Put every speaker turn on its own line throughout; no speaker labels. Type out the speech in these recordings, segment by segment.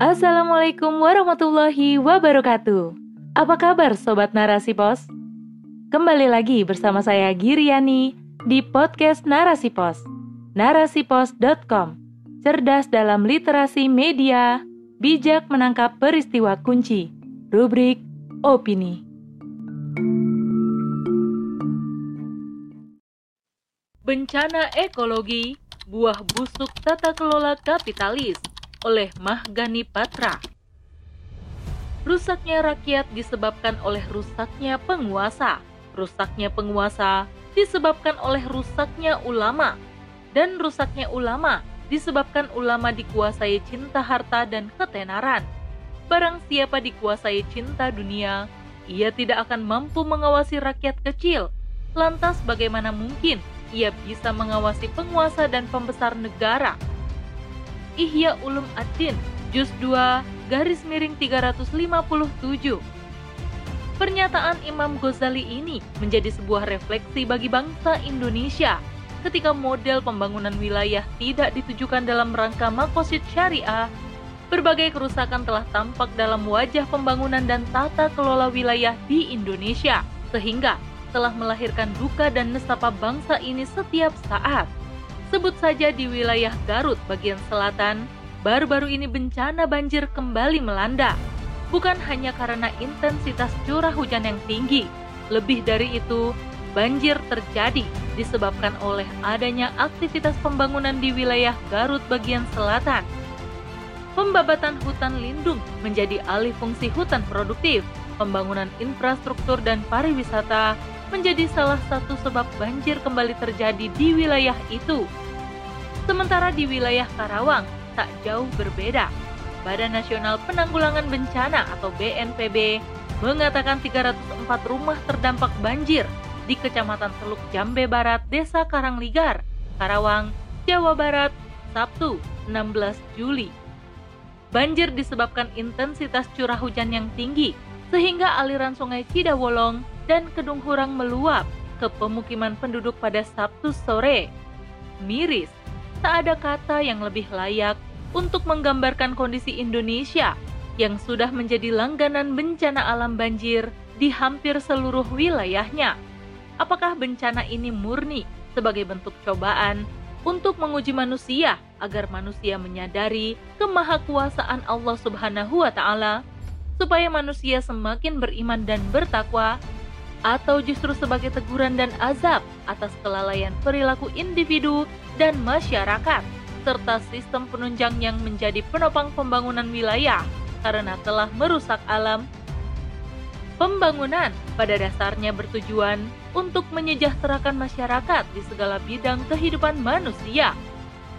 Assalamualaikum warahmatullahi wabarakatuh. Apa kabar Sobat Narasi Pos? Kembali lagi bersama saya Giriani di podcast Narasi Pos. Narasipos.com Cerdas dalam literasi media, bijak menangkap peristiwa kunci. Rubrik Opini. Bencana Ekologi, Buah Busuk Tata Kelola Kapitalis oleh Mahgani Patra. Rusaknya rakyat disebabkan oleh rusaknya penguasa. Rusaknya penguasa disebabkan oleh rusaknya ulama. Dan rusaknya ulama disebabkan ulama dikuasai cinta harta dan ketenaran. Barang siapa dikuasai cinta dunia, ia tidak akan mampu mengawasi rakyat kecil. Lantas bagaimana mungkin ia bisa mengawasi penguasa dan pembesar negara? Ihya Ulum Ad-Din, Juz 2, garis miring 357. Pernyataan Imam Ghazali ini menjadi sebuah refleksi bagi bangsa Indonesia ketika model pembangunan wilayah tidak ditujukan dalam rangka makosid syariah, berbagai kerusakan telah tampak dalam wajah pembangunan dan tata kelola wilayah di Indonesia, sehingga telah melahirkan duka dan nestapa bangsa ini setiap saat. Sebut saja di wilayah Garut bagian selatan, baru-baru ini bencana banjir kembali melanda. Bukan hanya karena intensitas curah hujan yang tinggi, lebih dari itu, banjir terjadi disebabkan oleh adanya aktivitas pembangunan di wilayah Garut bagian selatan. Pembabatan hutan lindung menjadi alih fungsi hutan produktif, pembangunan infrastruktur dan pariwisata menjadi salah satu sebab banjir kembali terjadi di wilayah itu. Sementara di wilayah Karawang tak jauh berbeda. Badan Nasional Penanggulangan Bencana atau BNPB mengatakan 304 rumah terdampak banjir di Kecamatan Teluk Jambe Barat, Desa Karangligar, Karawang, Jawa Barat, Sabtu 16 Juli. Banjir disebabkan intensitas curah hujan yang tinggi, sehingga aliran sungai Cidawolong dan Kedung Hurang meluap ke pemukiman penduduk pada Sabtu sore. Miris, tak ada kata yang lebih layak untuk menggambarkan kondisi Indonesia yang sudah menjadi langganan bencana alam banjir di hampir seluruh wilayahnya. Apakah bencana ini murni sebagai bentuk cobaan untuk menguji manusia agar manusia menyadari kemahakuasaan Allah Subhanahu wa taala supaya manusia semakin beriman dan bertakwa atau justru sebagai teguran dan azab atas kelalaian perilaku individu dan masyarakat, serta sistem penunjang yang menjadi penopang pembangunan wilayah karena telah merusak alam. Pembangunan pada dasarnya bertujuan untuk menyejahterakan masyarakat di segala bidang kehidupan manusia.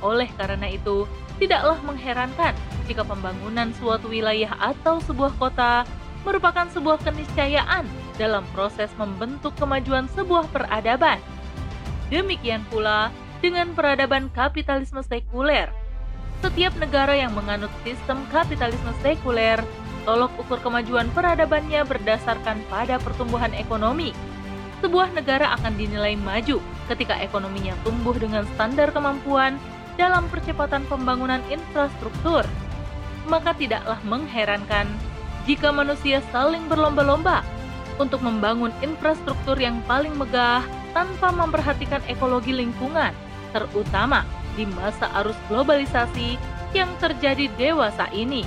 Oleh karena itu, tidaklah mengherankan jika pembangunan suatu wilayah atau sebuah kota merupakan sebuah keniscayaan dalam proses membentuk kemajuan sebuah peradaban. Demikian pula dengan peradaban kapitalisme sekuler. Setiap negara yang menganut sistem kapitalisme sekuler, tolok ukur kemajuan peradabannya berdasarkan pada pertumbuhan ekonomi. Sebuah negara akan dinilai maju ketika ekonominya tumbuh dengan standar kemampuan dalam percepatan pembangunan infrastruktur. Maka tidaklah mengherankan jika manusia saling berlomba-lomba untuk membangun infrastruktur yang paling megah tanpa memperhatikan ekologi lingkungan, terutama di masa arus globalisasi yang terjadi dewasa ini.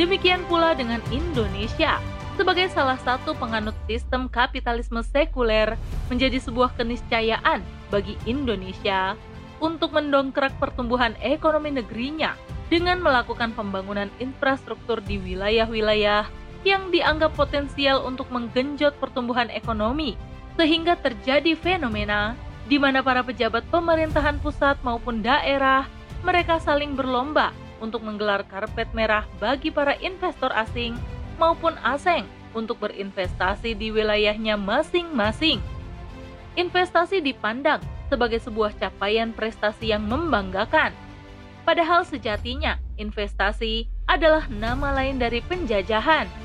Demikian pula dengan Indonesia, sebagai salah satu penganut sistem kapitalisme sekuler menjadi sebuah keniscayaan bagi Indonesia untuk mendongkrak pertumbuhan ekonomi negerinya dengan melakukan pembangunan infrastruktur di wilayah-wilayah yang dianggap potensial untuk menggenjot pertumbuhan ekonomi, sehingga terjadi fenomena di mana para pejabat pemerintahan pusat maupun daerah mereka saling berlomba untuk menggelar karpet merah bagi para investor asing maupun asing untuk berinvestasi di wilayahnya masing-masing. Investasi dipandang sebagai sebuah capaian prestasi yang membanggakan. Padahal sejatinya, investasi adalah nama lain dari penjajahan.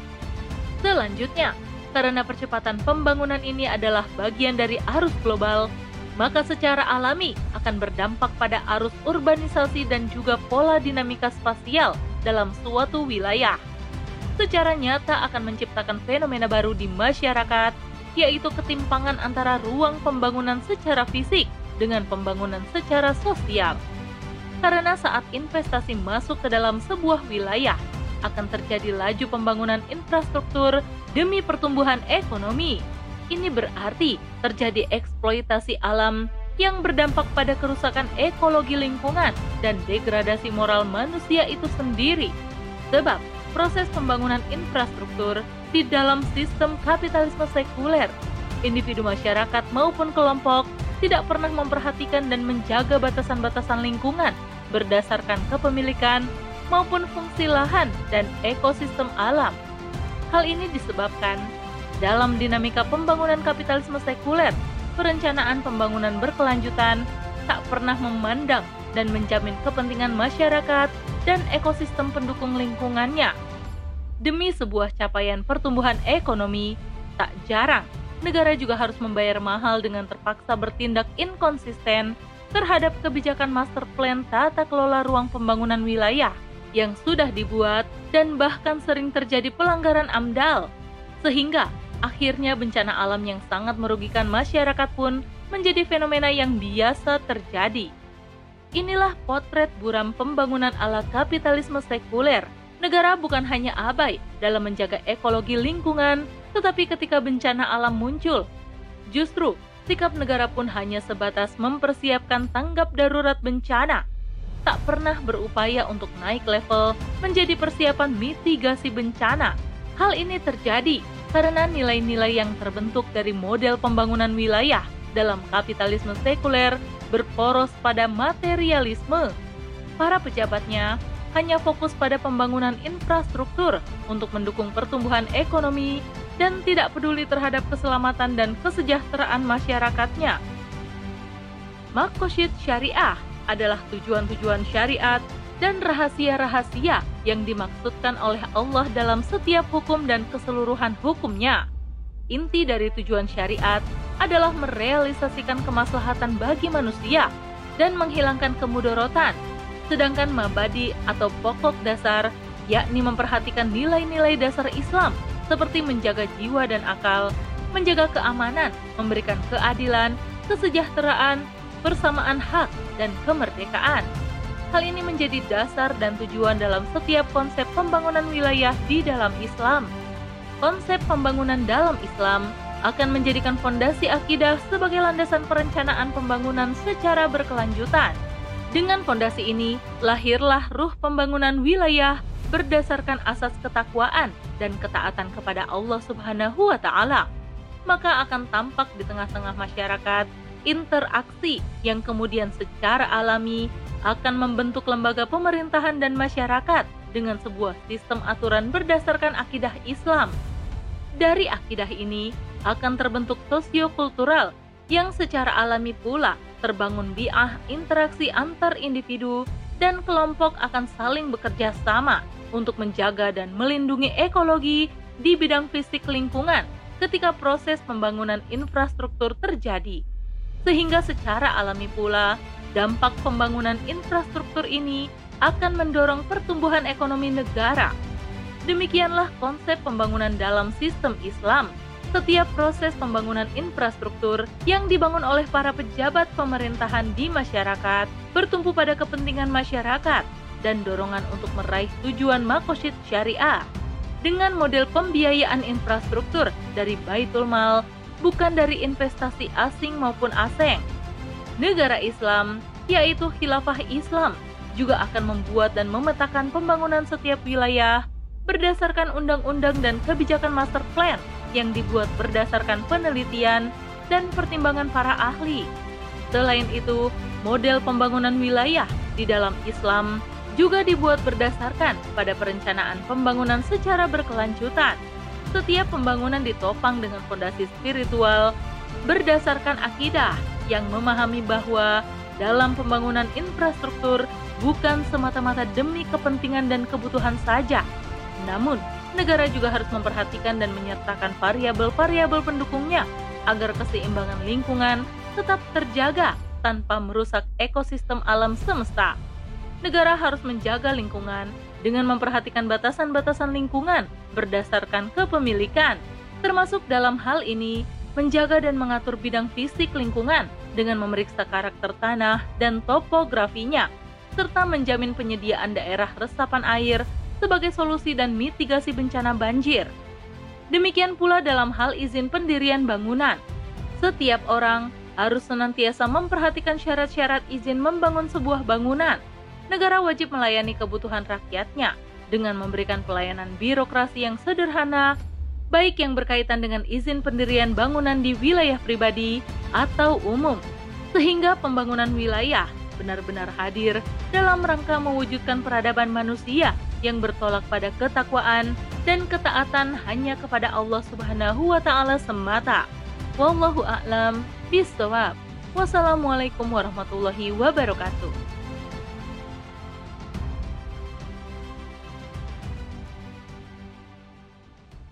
Selanjutnya, karena percepatan pembangunan ini adalah bagian dari arus global, maka secara alami akan berdampak pada arus urbanisasi dan juga pola dinamika spasial dalam suatu wilayah. Secara nyata akan menciptakan fenomena baru di masyarakat, yaitu ketimpangan antara ruang pembangunan secara fisik dengan pembangunan secara sosial. Karena saat investasi masuk ke dalam sebuah wilayah, akan terjadi laju pembangunan infrastruktur demi pertumbuhan ekonomi. Ini berarti terjadi eksploitasi alam yang berdampak pada kerusakan ekologi lingkungan dan degradasi moral manusia itu sendiri. Sebab proses pembangunan infrastruktur di dalam sistem kapitalisme sekuler, individu masyarakat maupun kelompok tidak pernah memperhatikan dan menjaga batasan-batasan lingkungan berdasarkan kepemilikan maupun fungsi lahan dan ekosistem alam. Hal ini disebabkan dalam dinamika pembangunan kapitalisme sekuler perencanaan pembangunan berkelanjutan tak pernah memandang dan menjamin kepentingan masyarakat dan ekosistem pendukung lingkungannya. Demi sebuah capaian pertumbuhan ekonomi, tak jarang negara juga harus membayar mahal dengan terpaksa bertindak inkonsisten terhadap kebijakan master plan tata kelola ruang pembangunan wilayah yang sudah dibuat dan bahkan sering terjadi pelanggaran AMDAL. Sehingga akhirnya bencana alam yang sangat merugikan masyarakat pun menjadi fenomena yang biasa terjadi. Inilah potret buram pembangunan ala kapitalisme sekuler. Negara bukan hanya abai dalam menjaga ekologi lingkungan, tetapi ketika bencana alam muncul, justru sikap negara pun hanya sebatas mempersiapkan tanggap darurat bencana, tak pernah berupaya untuk naik level menjadi persiapan mitigasi bencana. Hal ini terjadi karena nilai-nilai yang terbentuk dari model pembangunan wilayah dalam kapitalisme sekuler berporos pada materialisme. Para pejabatnya hanya fokus pada pembangunan infrastruktur untuk mendukung pertumbuhan ekonomi dan tidak peduli terhadap keselamatan dan kesejahteraan masyarakatnya. Makosyid syariah adalah tujuan-tujuan syariat dan rahasia-rahasia yang dimaksudkan oleh Allah dalam setiap hukum dan keseluruhan hukumnya. Inti dari tujuan syariat adalah merealisasikan kemaslahatan bagi manusia dan menghilangkan kemudorotan, sedangkan mabadi atau pokok dasar yakni memperhatikan nilai-nilai dasar Islam seperti menjaga jiwa dan akal, menjaga keamanan, memberikan keadilan, kesejahteraan, persamaan hak, dan kemerdekaan. Hal ini menjadi dasar dan tujuan dalam setiap konsep pembangunan wilayah di dalam Islam. Konsep pembangunan dalam Islam akan menjadikan fondasi akidah sebagai landasan perencanaan pembangunan secara berkelanjutan. Dengan fondasi ini, lahirlah ruh pembangunan wilayah berdasarkan asas ketakwaan dan ketaatan kepada Allah Subhanahu wa taala. Maka akan tampak di tengah-tengah masyarakat interaksi yang kemudian secara alami akan membentuk lembaga pemerintahan dan masyarakat dengan sebuah sistem aturan berdasarkan akidah Islam. Dari akidah ini akan terbentuk sosiokultural yang secara alami pula terbangun biah interaksi antar individu dan kelompok akan saling bekerja sama untuk menjaga dan melindungi ekologi di bidang fisik lingkungan ketika proses pembangunan infrastruktur terjadi. Sehingga secara alami pula dampak pembangunan infrastruktur ini akan mendorong pertumbuhan ekonomi negara. Demikianlah konsep pembangunan dalam sistem Islam. Setiap proses pembangunan infrastruktur yang dibangun oleh para pejabat pemerintahan di masyarakat bertumpu pada kepentingan masyarakat dan dorongan untuk meraih tujuan makosyid syariah. Dengan model pembiayaan infrastruktur dari Baitul Mal, bukan dari investasi asing maupun asing, negara Islam, yaitu khilafah Islam, juga akan membuat dan memetakan pembangunan setiap wilayah berdasarkan undang-undang dan kebijakan master plan yang dibuat berdasarkan penelitian dan pertimbangan para ahli. Selain itu, model pembangunan wilayah di dalam Islam juga dibuat berdasarkan pada perencanaan pembangunan secara berkelanjutan. Setiap pembangunan ditopang dengan fondasi spiritual berdasarkan akidah yang memahami bahwa dalam pembangunan infrastruktur bukan semata-mata demi kepentingan dan kebutuhan saja, namun negara juga harus memperhatikan dan menyertakan variabel-variabel pendukungnya agar keseimbangan lingkungan tetap terjaga tanpa merusak ekosistem alam semesta. Negara harus menjaga lingkungan dengan memperhatikan batasan-batasan lingkungan berdasarkan kepemilikan, termasuk dalam hal ini menjaga dan mengatur bidang fisik lingkungan dengan memeriksa karakter tanah dan topografinya, serta menjamin penyediaan daerah resapan air sebagai solusi dan mitigasi bencana banjir. Demikian pula dalam hal izin pendirian bangunan. Setiap orang harus senantiasa memperhatikan syarat-syarat izin membangun sebuah bangunan. Negara wajib melayani kebutuhan rakyatnya dengan memberikan pelayanan birokrasi yang sederhana, baik yang berkaitan dengan izin pendirian bangunan di wilayah pribadi atau umum, sehingga pembangunan wilayah benar-benar hadir dalam rangka mewujudkan peradaban manusia yang bertolak pada ketakwaan dan ketaatan hanya kepada Allah Subhanahu wa taala semata. Wallahu a'lam bishawab. Wassalamualaikum warahmatullahi wabarakatuh.